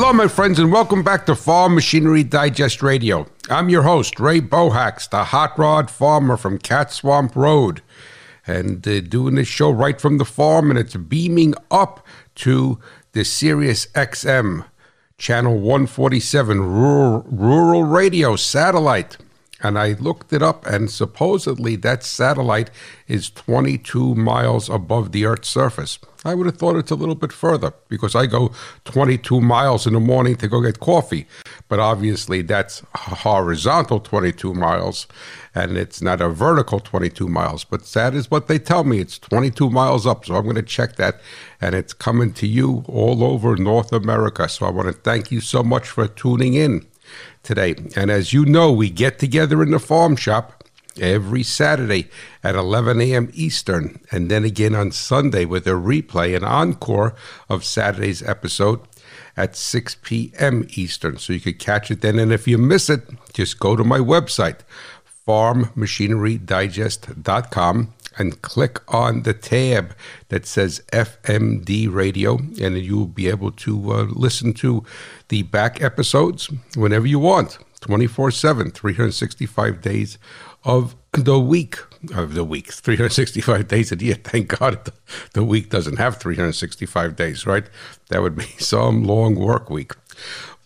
Hello, my friends, and welcome back to Farm Machinery Digest Radio. I'm your host, Ray Bohacz, the hot rod farmer from Cat Swamp Road, and uh, doing this show right from the farm, and it's beaming up to the Sirius XM channel 147 rural, rural radio satellite. And I looked it up, and supposedly that satellite is 22 miles above the Earth's surface. I would have thought it's a little bit further because I go 22 miles in the morning to go get coffee. But obviously, that's horizontal 22 miles and it's not a vertical 22 miles. But that is what they tell me. It's 22 miles up. So I'm going to check that. And it's coming to you all over North America. So I want to thank you so much for tuning in today. And as you know, we get together in the farm shop every Saturday at 11 a.m. Eastern, and then again on Sunday with a replay, an encore of Saturday's episode at 6 p.m. Eastern. So you could catch it then. And if you miss it, just go to my website, farmmachinerydigest.com, and click on the tab that says FMD Radio, and you'll be able to uh, listen to the back episodes whenever you want 24 7, 365 days of the week of the week 365 days a year. Thank god the week doesn't have 365 days right? That would be some long work week.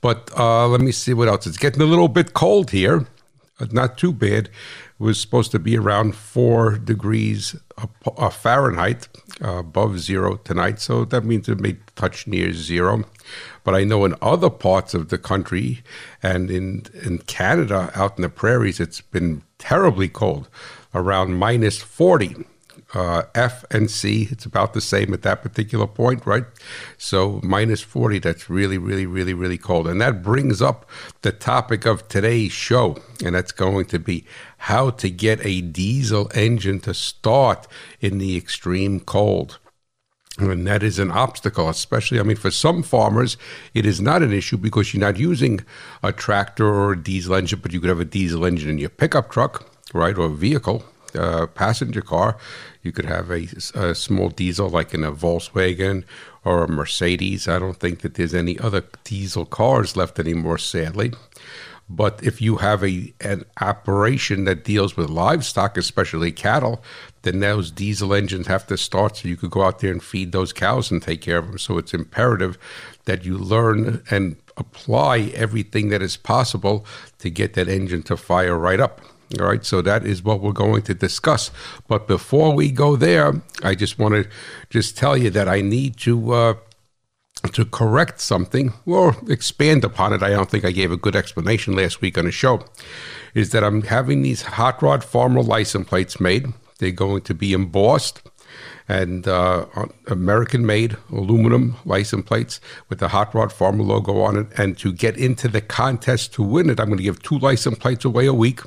But uh, let me see what else. It's getting a little bit cold here not too bad was supposed to be around four degrees uh, fahrenheit uh, above zero tonight so that means it may touch near zero but I know in other parts of the country and in in Canada, out in the prairies, it's been terribly cold, around minus 40. Uh, F and C, it's about the same at that particular point, right? So minus 40, that's really, really, really, really cold. And that brings up the topic of today's show, and that's going to be how to get a diesel engine to start in the extreme cold. And that is an obstacle, especially, I mean, for some farmers, it is not an issue because you're not using a tractor or a diesel engine, but you could have a diesel engine in your pickup truck, right, or a vehicle, uh, passenger car. You could have a, a, small diesel like in a Volkswagen or a Mercedes. I don't think that there's any other diesel cars left anymore, sadly. But if you have a an operation that deals with livestock, especially cattle, then those diesel engines have to start so you could go out there and feed those cows and take care of them. So it's imperative that you learn and apply everything that is possible to get that engine to fire right up. All right, so that is what we're going to discuss. But before we go there, I just want to just tell you that I need to uh, to correct something or expand upon it. I don't think I gave a good explanation last week on the show. Is that I'm having these hot rod farmer license plates made they're going to be embossed and uh, American made aluminum license plates with the Hot Rod Farmer logo on it. And to get into the contest to win it, I'm going to give two license plates away a week.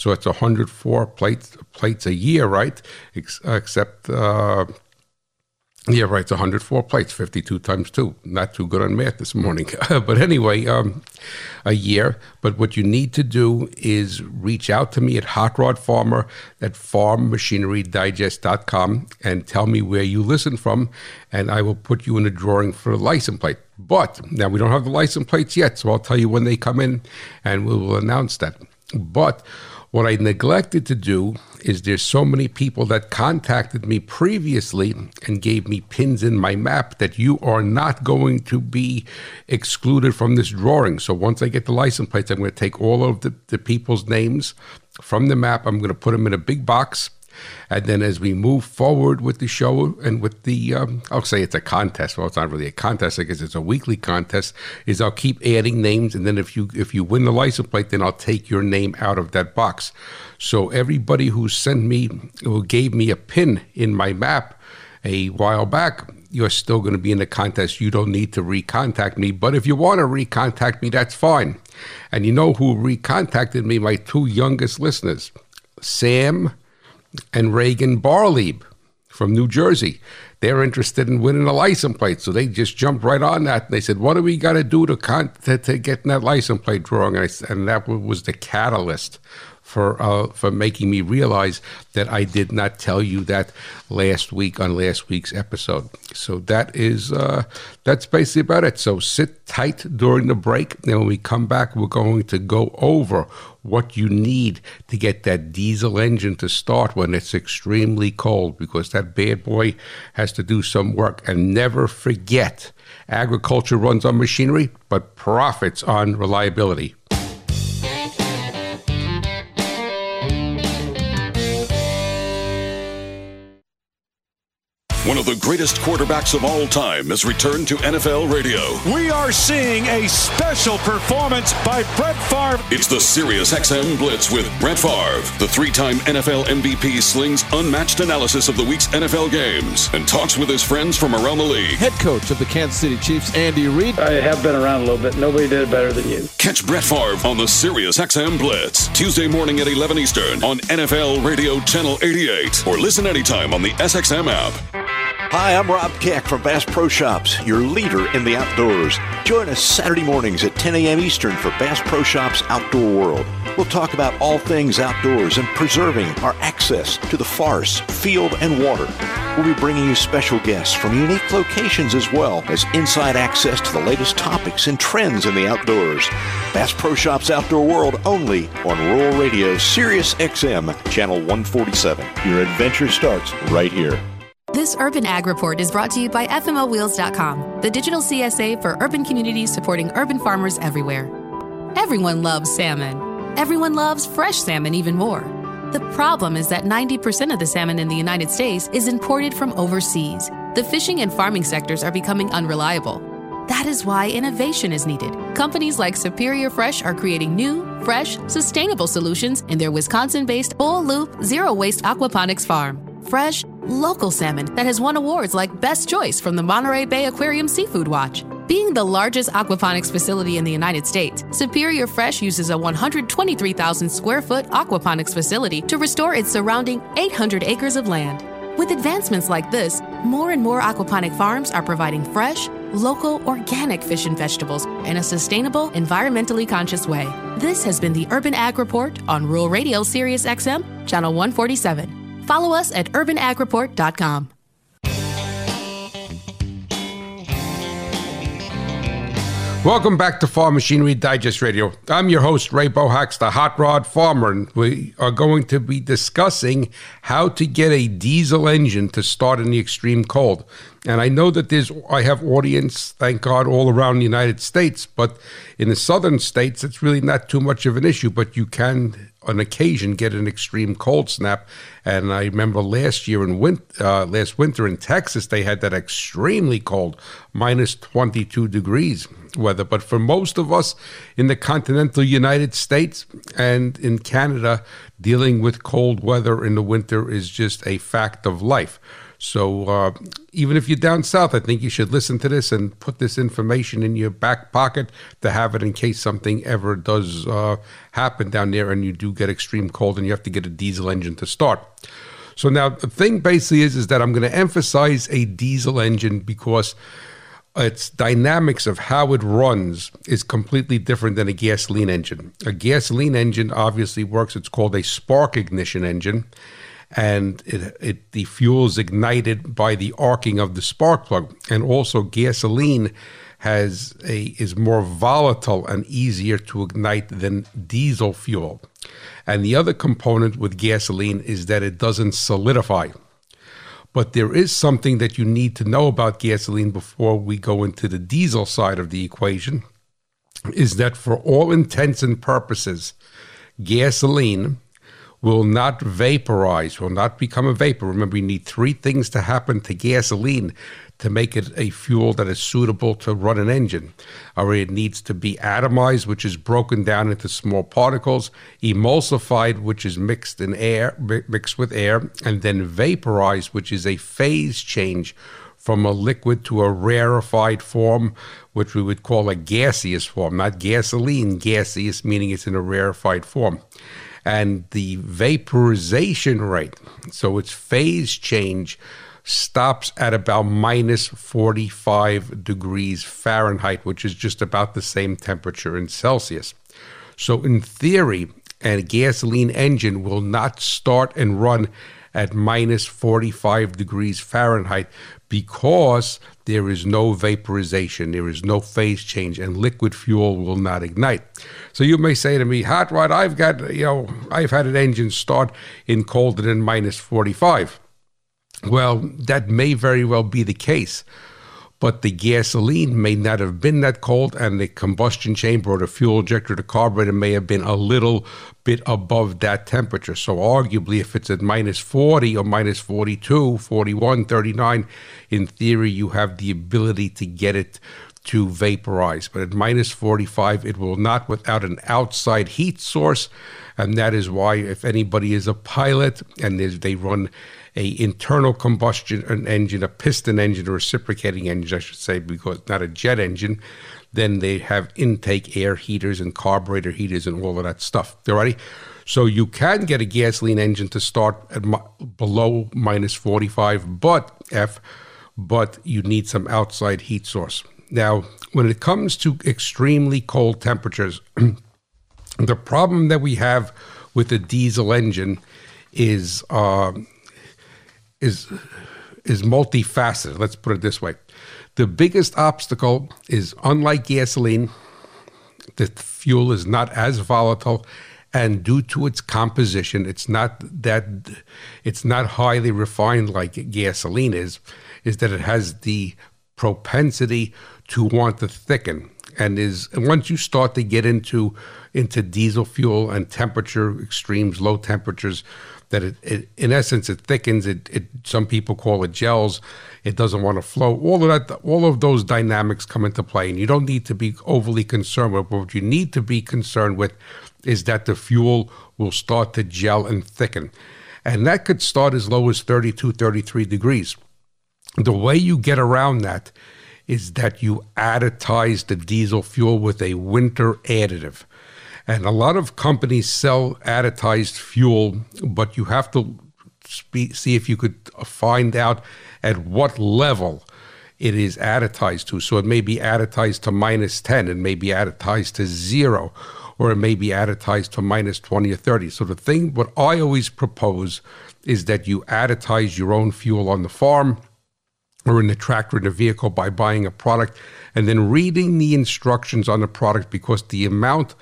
So it's 104 plates plates a year, right? Ex- except uh, yeah, right. It's 104 plates, 52 times two. Not too good on math this morning. but anyway, um, a year. But what you need to do is reach out to me at Hot Rod Farmer at farmmachinerydigest.com and tell me where you listen from, and I will put you in a drawing for a license plate. But now we don't have the license plates yet, so I'll tell you when they come in and we will announce that. But what I neglected to do is there's so many people that contacted me previously and gave me pins in my map that you are not going to be excluded from this drawing. So once I get the license plates, I'm going to take all of the, the people's names from the map. I'm going to put them in a big box and then as we move forward with the show and with the, um, I'll say it's a contest. Well, it's not really a contest because it's a weekly contest. Is I'll keep adding names, and then if you if you win the license plate, then I'll take your name out of that box. So everybody who sent me, who gave me a pin in my map a while back, you're still going to be in the contest. You don't need to recontact me. But if you want to recontact me, that's fine. And you know who recontacted me? My two youngest listeners, Sam and Reagan Barlieb from New Jersey. They're interested in winning a license plate, so they just jumped right on that. And they said, "What do we got to do to, con- to to get that license plate drawing?" And, I, and that was the catalyst for uh, for making me realize that I did not tell you that last week on last week's episode. So that is uh, that's basically about it. So sit tight during the break, and when we come back, we're going to go over what you need to get that diesel engine to start when it's extremely cold, because that bad boy has to do some work. And never forget, agriculture runs on machinery, but profits on reliability. One of the greatest quarterbacks of all time has returned to NFL radio. We are seeing a special performance by Brett Favre. It's the Sirius XM Blitz with Brett Favre. The three time NFL MVP slings unmatched analysis of the week's NFL games and talks with his friends from around the league. Head coach of the Kansas City Chiefs, Andy Reid. I have been around a little bit. Nobody did it better than you. Catch Brett Favre on the Sirius XM Blitz, Tuesday morning at 11 Eastern on NFL Radio Channel 88 or listen anytime on the SXM app. Hi, I'm Rob Keck from Bass Pro Shops, your leader in the outdoors. Join us Saturday mornings at 10 a.m. Eastern for Bass Pro Shops Outdoor World. We'll talk about all things outdoors and preserving our access to the forest, field, and water. We'll be bringing you special guests from unique locations as well as inside access to the latest topics and trends in the outdoors. Bass Pro Shops Outdoor World only on Rural Radio Sirius XM, Channel 147. Your adventure starts right here. This Urban Ag Report is brought to you by FMLWheels.com, the digital CSA for urban communities supporting urban farmers everywhere. Everyone loves salmon. Everyone loves fresh salmon even more. The problem is that 90% of the salmon in the United States is imported from overseas. The fishing and farming sectors are becoming unreliable. That is why innovation is needed. Companies like Superior Fresh are creating new, fresh, sustainable solutions in their Wisconsin based full loop, zero waste aquaponics farm. Fresh, local salmon that has won awards like Best Choice from the Monterey Bay Aquarium Seafood Watch. Being the largest aquaponics facility in the United States, Superior Fresh uses a 123,000 square foot aquaponics facility to restore its surrounding 800 acres of land. With advancements like this, more and more aquaponic farms are providing fresh, local, organic fish and vegetables in a sustainable, environmentally conscious way. This has been the Urban Ag Report on Rural Radio Sirius XM, Channel 147. Follow us at urbanagreport.com. Welcome back to Farm Machinery Digest Radio. I'm your host, Ray Bohacz, the Hot Rod Farmer, and we are going to be discussing how to get a diesel engine to start in the extreme cold. And I know that there's, I have audience, thank God, all around the United States, but in the southern states, it's really not too much of an issue, but you can, on occasion, get an extreme cold snap. And I remember last year in winter, uh, last winter in Texas, they had that extremely cold, minus 22 degrees weather. But for most of us in the continental United States and in Canada, dealing with cold weather in the winter is just a fact of life. So uh, even if you're down south, I think you should listen to this and put this information in your back pocket to have it in case something ever does uh, happen down there and you do get extreme cold and you have to get a diesel engine to start. So now the thing basically is is that I'm going to emphasize a diesel engine because its dynamics of how it runs is completely different than a gasoline engine. A gasoline engine obviously works, it's called a spark ignition engine, and it, it the fuel is ignited by the arcing of the spark plug. And also gasoline has a is more volatile and easier to ignite than diesel fuel. And the other component with gasoline is that it doesn't solidify. But there is something that you need to know about gasoline before we go into the diesel side of the equation is that for all intents and purposes, gasoline will not vaporize, will not become a vapor. Remember, you need three things to happen to gasoline to make it a fuel that is suitable to run an engine. Or it needs to be atomized, which is broken down into small particles, emulsified, which is mixed in air, mixed with air, and then vaporized, which is a phase change from a liquid to a rarefied form, which we would call a gaseous form, not gasoline, gaseous meaning it's in a rarefied form. And the vaporization rate, so its phase change, stops at about minus 45 degrees Fahrenheit, which is just about the same temperature in Celsius. So, in theory, a gasoline engine will not start and run at minus 45 degrees Fahrenheit because there is no vaporization, there is no phase change, and liquid fuel will not ignite. So you may say to me, Hot Rod, I've got, you know, I've had an engine start in colder than minus 45. Well, that may very well be the case but the gasoline may not have been that cold, and the combustion chamber or the fuel injector, the carburetor may have been a little bit above that temperature. So, arguably, if it's at minus 40 or minus 42, 41, 39, in theory, you have the ability to get it to vaporize. But at minus 45, it will not without an outside heat source. And that is why, if anybody is a pilot and they run a internal combustion engine, a piston engine, a reciprocating engine, I should say, because not a jet engine, then they have intake air heaters and carburetor heaters and all of that stuff. All? So you can get a gasoline engine to start at below minus 45, but F, but you need some outside heat source. Now, when it comes to extremely cold temperatures, the problem that we have with the diesel engine is uh, is is multifaceted. Let's put it this way: the biggest obstacle is, unlike gasoline, the fuel is not as volatile, and due to its composition, it's not that it's not highly refined like gasoline is. Is that it has the propensity to want to thicken, and is once you start to get into into diesel fuel and temperature extremes, low temperatures, that it, it, in essence it thickens it, it some people call it gels it doesn't want to flow all of that all of those dynamics come into play and you don't need to be overly concerned with what you need to be concerned with is that the fuel will start to gel and thicken. And that could start as low as 32 33 degrees. The way you get around that is that you additize the diesel fuel with a winter additive and a lot of companies sell additized fuel, but you have to see if you could find out at what level it is additized to. So it may be additized to minus 10, it may be additized to zero, or it may be additized to minus 20 or 30. So the thing, what I always propose is that you additize your own fuel on the farm or in the tractor in the vehicle by buying a product and then reading the instructions on the product because the amount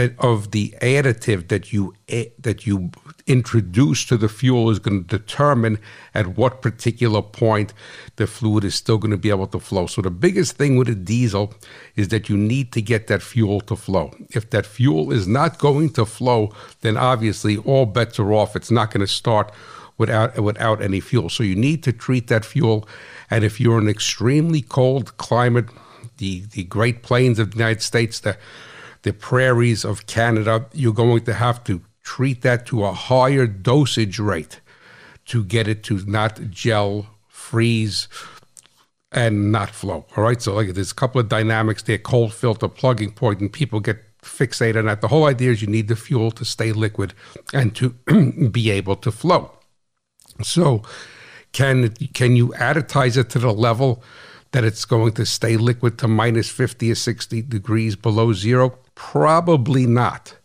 that of the additive that you that you introduce to the fuel is going to determine at what particular point the fluid is still going to be able to flow. So the biggest thing with a diesel is that you need to get that fuel to flow. If that fuel is not going to flow, then obviously all bets are off. It's not going to start without without any fuel. So you need to treat that fuel. And if you're in an extremely cold climate, the the Great Plains of the United States, the the prairies of Canada, you're going to have to treat that to a higher dosage rate to get it to not gel, freeze, and not flow. All right. So, like, there's a couple of dynamics there cold filter, plugging point, and people get fixated on that. The whole idea is you need the fuel to stay liquid and to be able to flow. So, can can you additize it to the level that it's going to stay liquid to minus 50 or 60 degrees below zero? Probably not.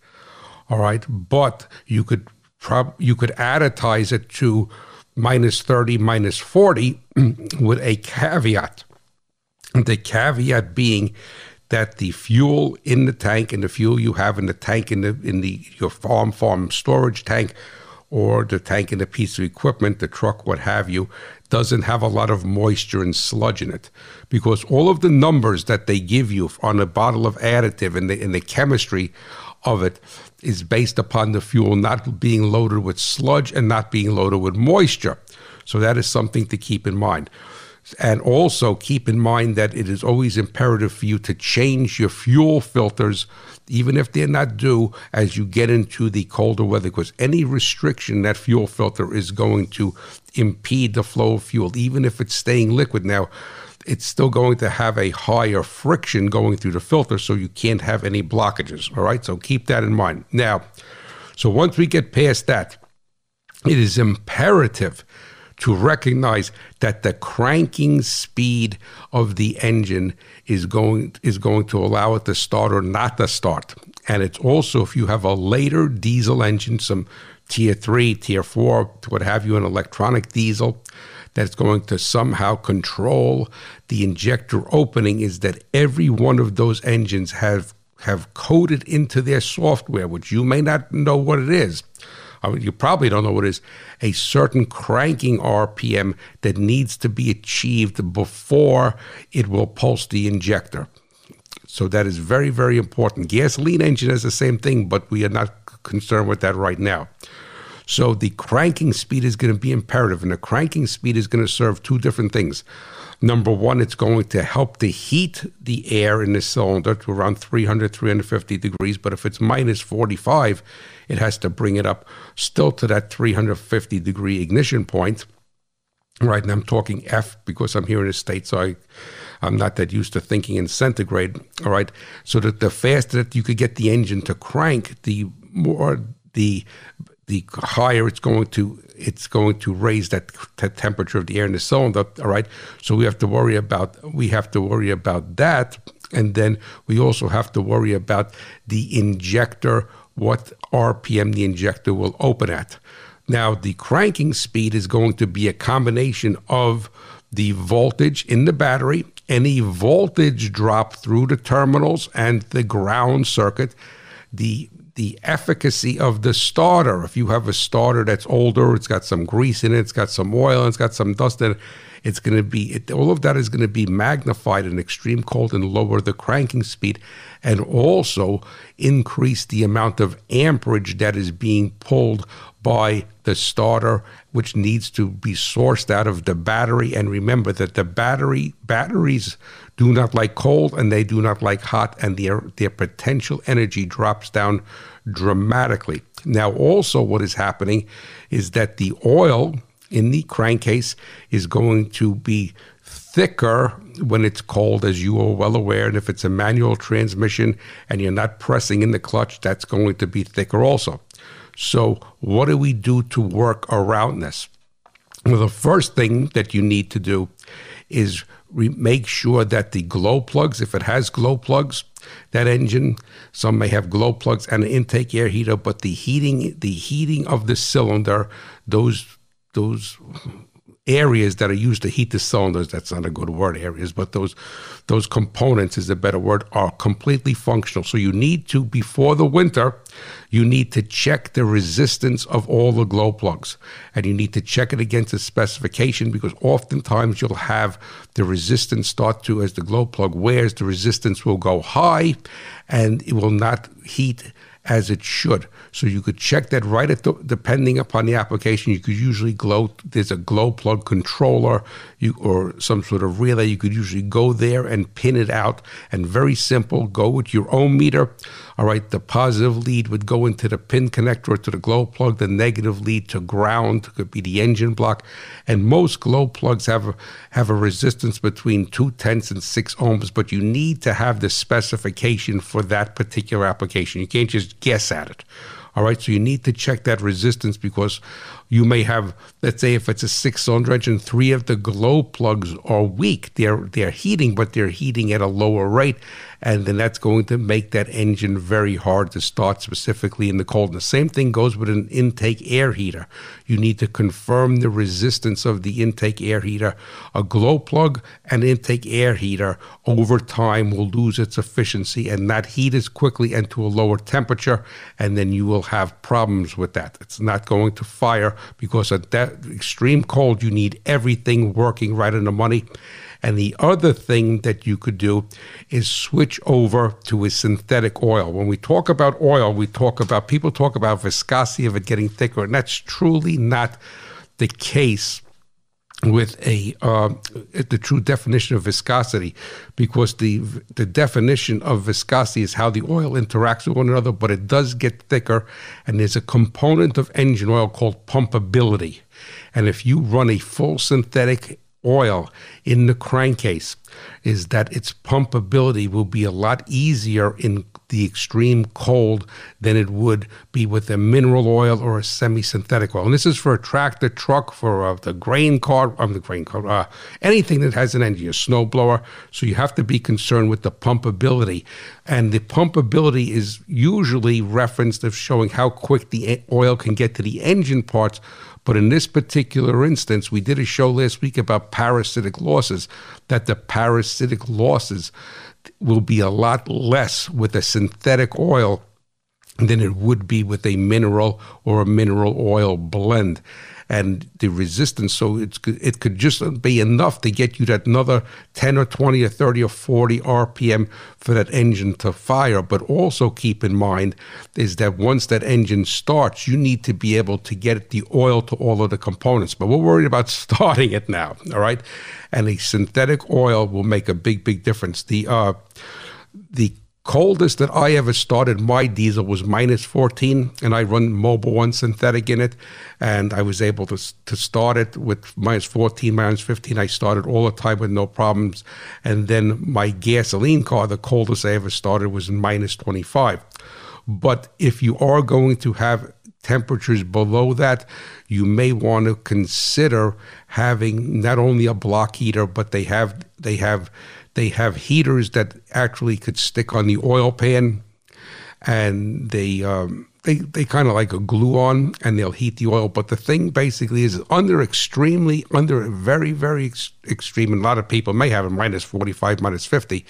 All right, but you could prob- you could additize it to minus 30, minus 40 with a caveat. The caveat being that the fuel in the tank and the fuel you have in the tank in the in the your farm farm storage tank or the tank and the piece of equipment, the truck, what have you, doesn't have a lot of moisture and sludge in it. Because all of the numbers that they give you on a bottle of additive and the, and the chemistry of it is based upon the fuel not being loaded with sludge and not being loaded with moisture. So that is something to keep in mind. And also keep in mind that it is always imperative for you to change your fuel filters, even if they're not due, as you get into the colder weather, because any restriction that fuel filter is going to impede the flow of fuel, even if it's staying liquid. Now, it's still going to have a higher friction going through the filter, so you can't have any blockages. All right, so keep that in mind. Now, so once we get past that, it is imperative to recognize that the cranking speed of the engine is going is going to allow it to start or not to start. And it's also if you have a later diesel engine, some tier three, tier four, what have you, an electronic diesel that's going to somehow control the injector opening is that every one of those engines have have coded into their software, which you may not know what it is. You probably don't know what it is, a certain cranking RPM that needs to be achieved before it will pulse the injector. So that is very, very important. Gasoline engine is the same thing, but we are not concerned with that right now. So the cranking speed is going to be imperative, and the cranking speed is going to serve two different things. Number one, it's going to help to heat the air in the cylinder to around 300, 350 degrees. But if it's minus 45, it has to bring it up still to that 350 degree ignition point. Right, and I'm talking F because I'm here in the States, so I, I'm not that used to thinking in centigrade. All right, so that the faster that you could get the engine to crank, the more the the higher it's going to it's going to raise that t- temperature of the air in the cylinder all right so we have to worry about we have to worry about that and then we also have to worry about the injector what rpm the injector will open at now the cranking speed is going to be a combination of the voltage in the battery any voltage drop through the terminals and the ground circuit the the efficacy of the starter. If you have a starter that's older, it's got some grease in it, it's got some oil, it's got some dust in it, it's going to be, it, all of that is going to be magnified in extreme cold and lower the cranking speed and also increase the amount of amperage that is being pulled by the starter, which needs to be sourced out of the battery. And remember that the battery batteries do not like cold and they do not like hot, and their, their potential energy drops down dramatically. Now, also, what is happening is that the oil in the crankcase is going to be thicker when it's cold, as you are well aware. And if it's a manual transmission and you're not pressing in the clutch, that's going to be thicker also. So, what do we do to work around this? Well, the first thing that you need to do is re- make sure that the glow plugs, if it has glow plugs, that engine, some may have glow plugs and an intake air heater, but the heating, the heating of the cylinder, those those areas that are used to heat the cylinders that's not a good word areas but those those components is a better word are completely functional. So you need to before the winter you need to check the resistance of all the glow plugs. And you need to check it against the specification because oftentimes you'll have the resistance start to as the glow plug wears the resistance will go high and it will not heat as it should. So you could check that right at the, depending upon the application. You could usually glow. There's a glow plug controller, you or some sort of relay. You could usually go there and pin it out. And very simple. Go with your own meter. All right. The positive lead would go into the pin connector to the glow plug. The negative lead to ground could be the engine block. And most glow plugs have a, have a resistance between two tenths and six ohms. But you need to have the specification for that particular application. You can't just guess at it. All right, so you need to check that resistance because you may have, let's say, if it's a six-cylinder engine, three of the glow plugs are weak. They're they're heating, but they're heating at a lower rate, and then that's going to make that engine very hard to start, specifically in the cold. And the same thing goes with an intake air heater. You need to confirm the resistance of the intake air heater. A glow plug and intake air heater over time will lose its efficiency and not heat as quickly and to a lower temperature, and then you will have problems with that. It's not going to fire because at that extreme cold, you need everything working right in the money. And the other thing that you could do is switch over to a synthetic oil. When we talk about oil, we talk about people talk about viscosity of it getting thicker, and that's truly not the case with a uh, the true definition of viscosity, because the the definition of viscosity is how the oil interacts with one another, but it does get thicker, and there's a component of engine oil called pumpability, and if you run a full synthetic oil in the crankcase, is that its pumpability will be a lot easier in the extreme cold than it would be with a mineral oil or a semi-synthetic oil. And this is for a tractor, truck, for uh, the grain car, um, the grain car, uh, anything that has an engine, a snowblower. So you have to be concerned with the pumpability. And the pumpability is usually referenced of showing how quick the oil can get to the engine parts but in this particular instance, we did a show last week about parasitic losses, that the parasitic losses will be a lot less with a synthetic oil than it would be with a mineral or a mineral oil blend and the resistance. So it's it could just be enough to get you that another 10 or 20 or 30 or 40 RPM for that engine to fire. But also keep in mind is that once that engine starts, you need to be able to get the oil to all of the components. But we're worried about starting it now, all right? And a synthetic oil will make a big, big difference. The uh, the coldest that I ever started my diesel was minus 14, and I run Mobil One synthetic in it, and I was able to to start it with minus 14, minus 15. I started all the time with no problems, and then my gasoline car, the coldest I ever started, was in minus 25. But if you are going to have temperatures below that, you may want to consider having not only a block heater, but they have they have they have heaters that actually could stick on the oil pan, and they um, they they kind of like a glue on, and they'll heat the oil. But the thing basically is under extremely under very very ex- extreme, and a lot of people may have a minus forty five, minus fifty,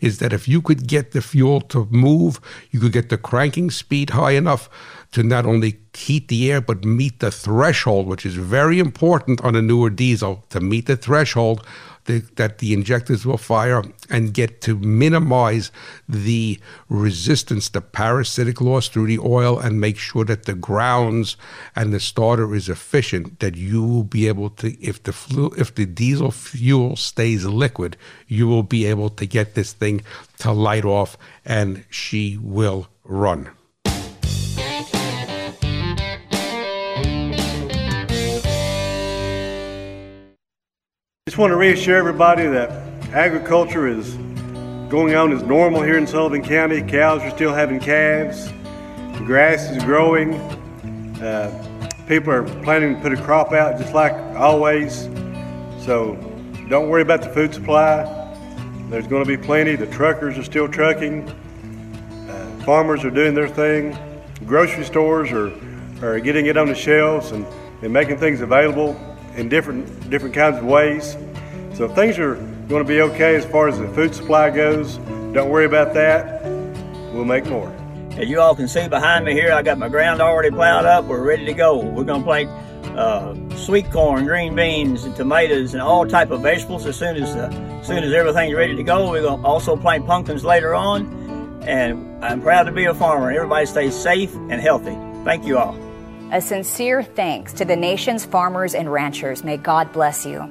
is that if you could get the fuel to move, you could get the cranking speed high enough to not only heat the air but meet the threshold, which is very important on a newer diesel to meet the threshold that the injectors will fire and get to minimize the resistance to parasitic loss through the oil and make sure that the grounds and the starter is efficient that you will be able to if the flu, if the diesel fuel stays liquid you will be able to get this thing to light off and she will run Just want to reassure everybody that agriculture is going on as normal here in Sullivan County. Cows are still having calves. The grass is growing. Uh, people are planning to put a crop out just like always. So don't worry about the food supply. There's going to be plenty. The truckers are still trucking. Uh, farmers are doing their thing. Grocery stores are, are getting it on the shelves and, and making things available in different different kinds of ways. So things are going to be okay as far as the food supply goes. Don't worry about that. We'll make more. As you all can see behind me here, I got my ground already plowed up. We're ready to go. We're going to plant uh, sweet corn, green beans, and tomatoes, and all type of vegetables as soon as uh, as soon as everything's ready to go. We're going to also plant pumpkins later on. And I'm proud to be a farmer. Everybody stays safe and healthy. Thank you all. A sincere thanks to the nation's farmers and ranchers. May God bless you.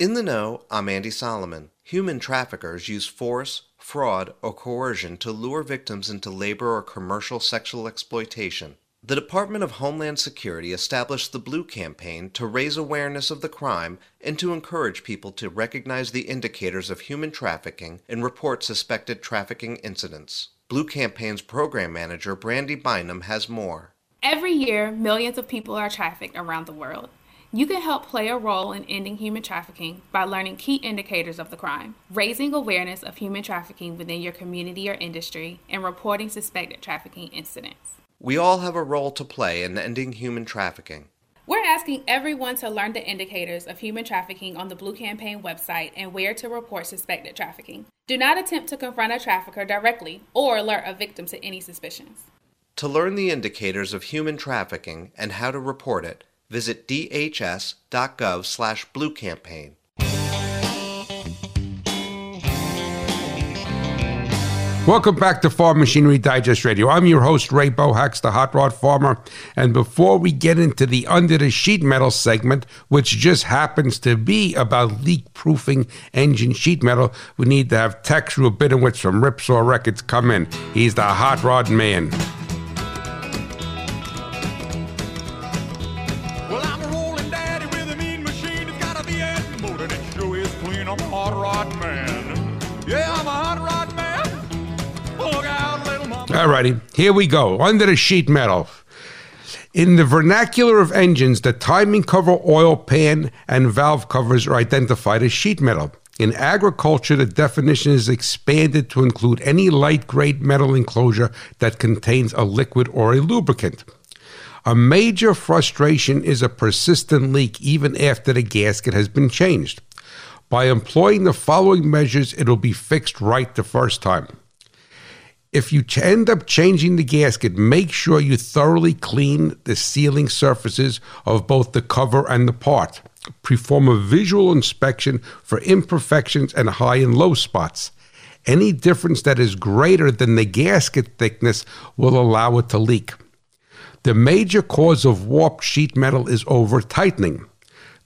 In the know, I'm Andy Solomon. Human traffickers use force, fraud, or coercion to lure victims into labor or commercial sexual exploitation. The Department of Homeland Security established the Blue Campaign to raise awareness of the crime and to encourage people to recognize the indicators of human trafficking and report suspected trafficking incidents. Blue Campaign's program manager, Brandy Bynum, has more. Every year, millions of people are trafficked around the world. You can help play a role in ending human trafficking by learning key indicators of the crime, raising awareness of human trafficking within your community or industry, and reporting suspected trafficking incidents. We all have a role to play in ending human trafficking. We're asking everyone to learn the indicators of human trafficking on the Blue Campaign website and where to report suspected trafficking. Do not attempt to confront a trafficker directly or alert a victim to any suspicions. To learn the indicators of human trafficking and how to report it, visit dhs.gov slash bluecampaign. Welcome back to Farm Machinery Digest Radio. I'm your host, Ray Bohacz, the Hot Rod Farmer. And before we get into the Under the Sheet Metal segment, which just happens to be about leak proofing engine sheet metal, we need to have Tex Rubinowitz from Ripsaw Records come in. He's the hot rod man. Alrighty, here we go. Under the sheet metal. In the vernacular of engines, the timing cover, oil pan, and valve covers are identified as sheet metal. In agriculture, the definition is expanded to include any light grade metal enclosure that contains a liquid or a lubricant. A major frustration is a persistent leak even after the gasket has been changed. By employing the following measures, it'll be fixed right the first time. If you end up changing the gasket, make sure you thoroughly clean the sealing surfaces of both the cover and the part. Perform a visual inspection for imperfections and high and low spots. Any difference that is greater than the gasket thickness will allow it to leak. The major cause of warped sheet metal is over tightening.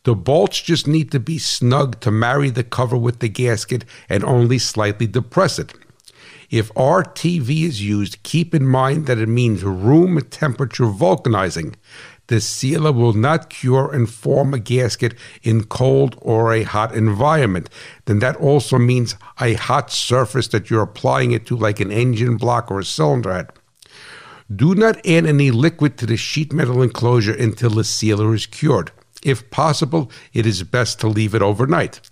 The bolts just need to be snug to marry the cover with the gasket and only slightly depress it. If RTV is used, keep in mind that it means room temperature vulcanizing. The sealer will not cure and form a gasket in cold or a hot environment. Then that also means a hot surface that you're applying it to, like an engine block or a cylinder head. Do not add any liquid to the sheet metal enclosure until the sealer is cured. If possible, it is best to leave it overnight.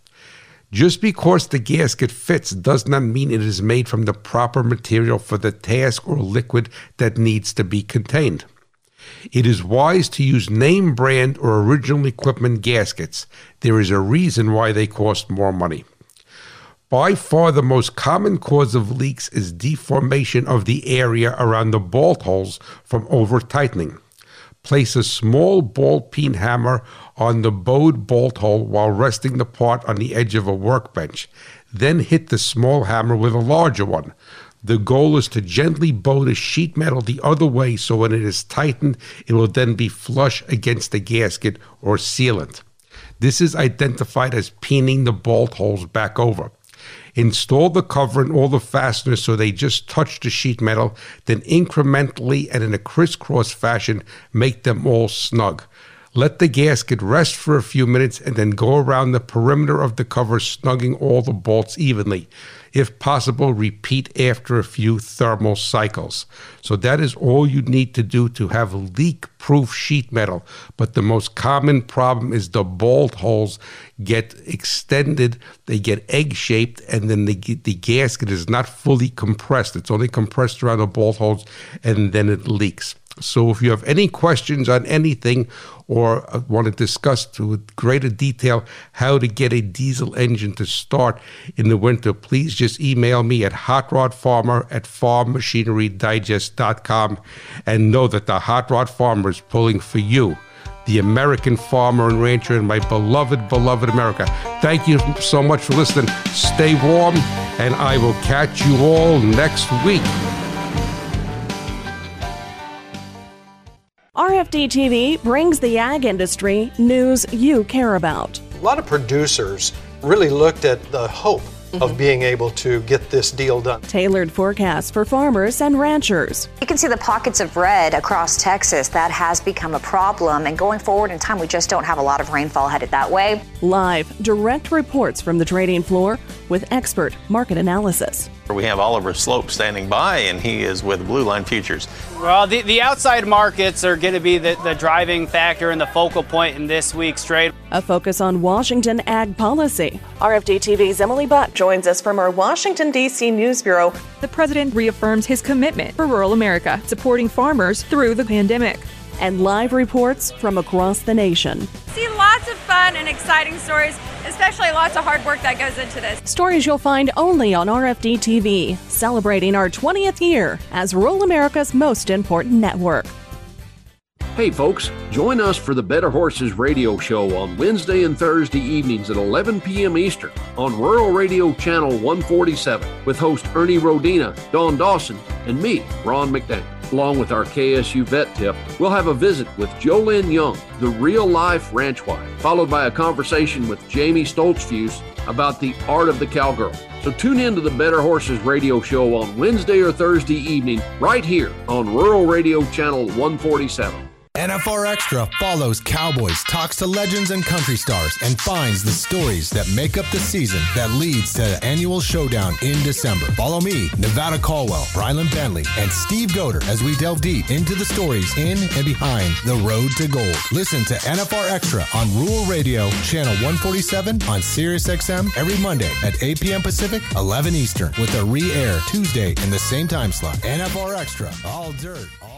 Just because the gasket fits does not mean it is made from the proper material for the task or liquid that needs to be contained. It is wise to use name brand or original equipment gaskets. There is a reason why they cost more money. By far, the most common cause of leaks is deformation of the area around the bolt holes from over tightening. Place a small ball peen hammer on the bowed bolt hole while resting the part on the edge of a workbench. Then hit the small hammer with a larger one. The goal is to gently bow the sheet metal the other way so when it is tightened, it will then be flush against the gasket or sealant. This is identified as peening the bolt holes back over. Install the cover and all the fasteners so they just touch the sheet metal, then incrementally and in a crisscross fashion make them all snug. Let the gasket rest for a few minutes and then go around the perimeter of the cover, snugging all the bolts evenly. If possible, repeat after a few thermal cycles. So that is all you need to do to have leak proof sheet metal. But the most common problem is the bolt holes get extended, they get egg shaped, and then the, the gasket is not fully compressed. It's only compressed around the bolt holes, and then it leaks. So if you have any questions on anything or uh, want to discuss with greater detail how to get a diesel engine to start in the winter, please just email me at hotrodfarmer at farmmachinerydigest.com and know that the Hot Rod Farmer is pulling for you the American farmer and rancher in my beloved, beloved America. Thank you so much for listening. Stay warm, and I will catch you all next week. RFD TV brings the ag industry news you care about. A lot of producers really looked at the hope mm-hmm. of being able to get this deal done. Tailored forecasts for farmers and ranchers. You can see the pockets of red across Texas. That has become a problem. And going forward in time, we just don't have a lot of rainfall headed that way. Live, direct reports from the trading floor with expert market analysis. We have Oliver Sloup standing by, and he is with Blue Line Futures. Well, the, the outside markets are going to be the, the driving factor and the focal point in this week's trade. A focus on Washington ag policy. RFD TV's Emily Butt joins us from our Washington, D.C. News Bureau. The president reaffirms his commitment for rural America, supporting farmers through the pandemic and live reports from across the nation. See lots of fun and exciting stories, especially lots of hard work that goes into this. Stories you'll find only on RFD TV, celebrating our 20th year as rural America's most important network. Hey folks, join us for the Better Horses radio show on Wednesday and Thursday evenings at 11 p.m. Eastern on Rural Radio Channel 147 with host Ernie Rodina, Don Dawson, and me, Ron McDaniel. Along with our KSU vet tip, we'll have a visit with Jolynn Young, the real life ranch wife, followed by a conversation with Jamie Stoltzfus about the art of the cowgirl. So tune in to the Better Horses radio show on Wednesday or Thursday evening, right here on Rural Radio Channel 147. NFR Extra follows Cowboys, talks to legends and country stars, and finds the stories that make up the season that leads to the annual showdown in December. Follow me, Nevada Caldwell, Brylan Bentley, and Steve Goder as we delve deep into the stories in and behind the road to gold. Listen to NFR Extra on Rural Radio, channel 147 on Sirius XM every Monday at 8 p.m. Pacific, 11 Eastern, with a re-air Tuesday in the same time slot. NFR Extra, all dirt.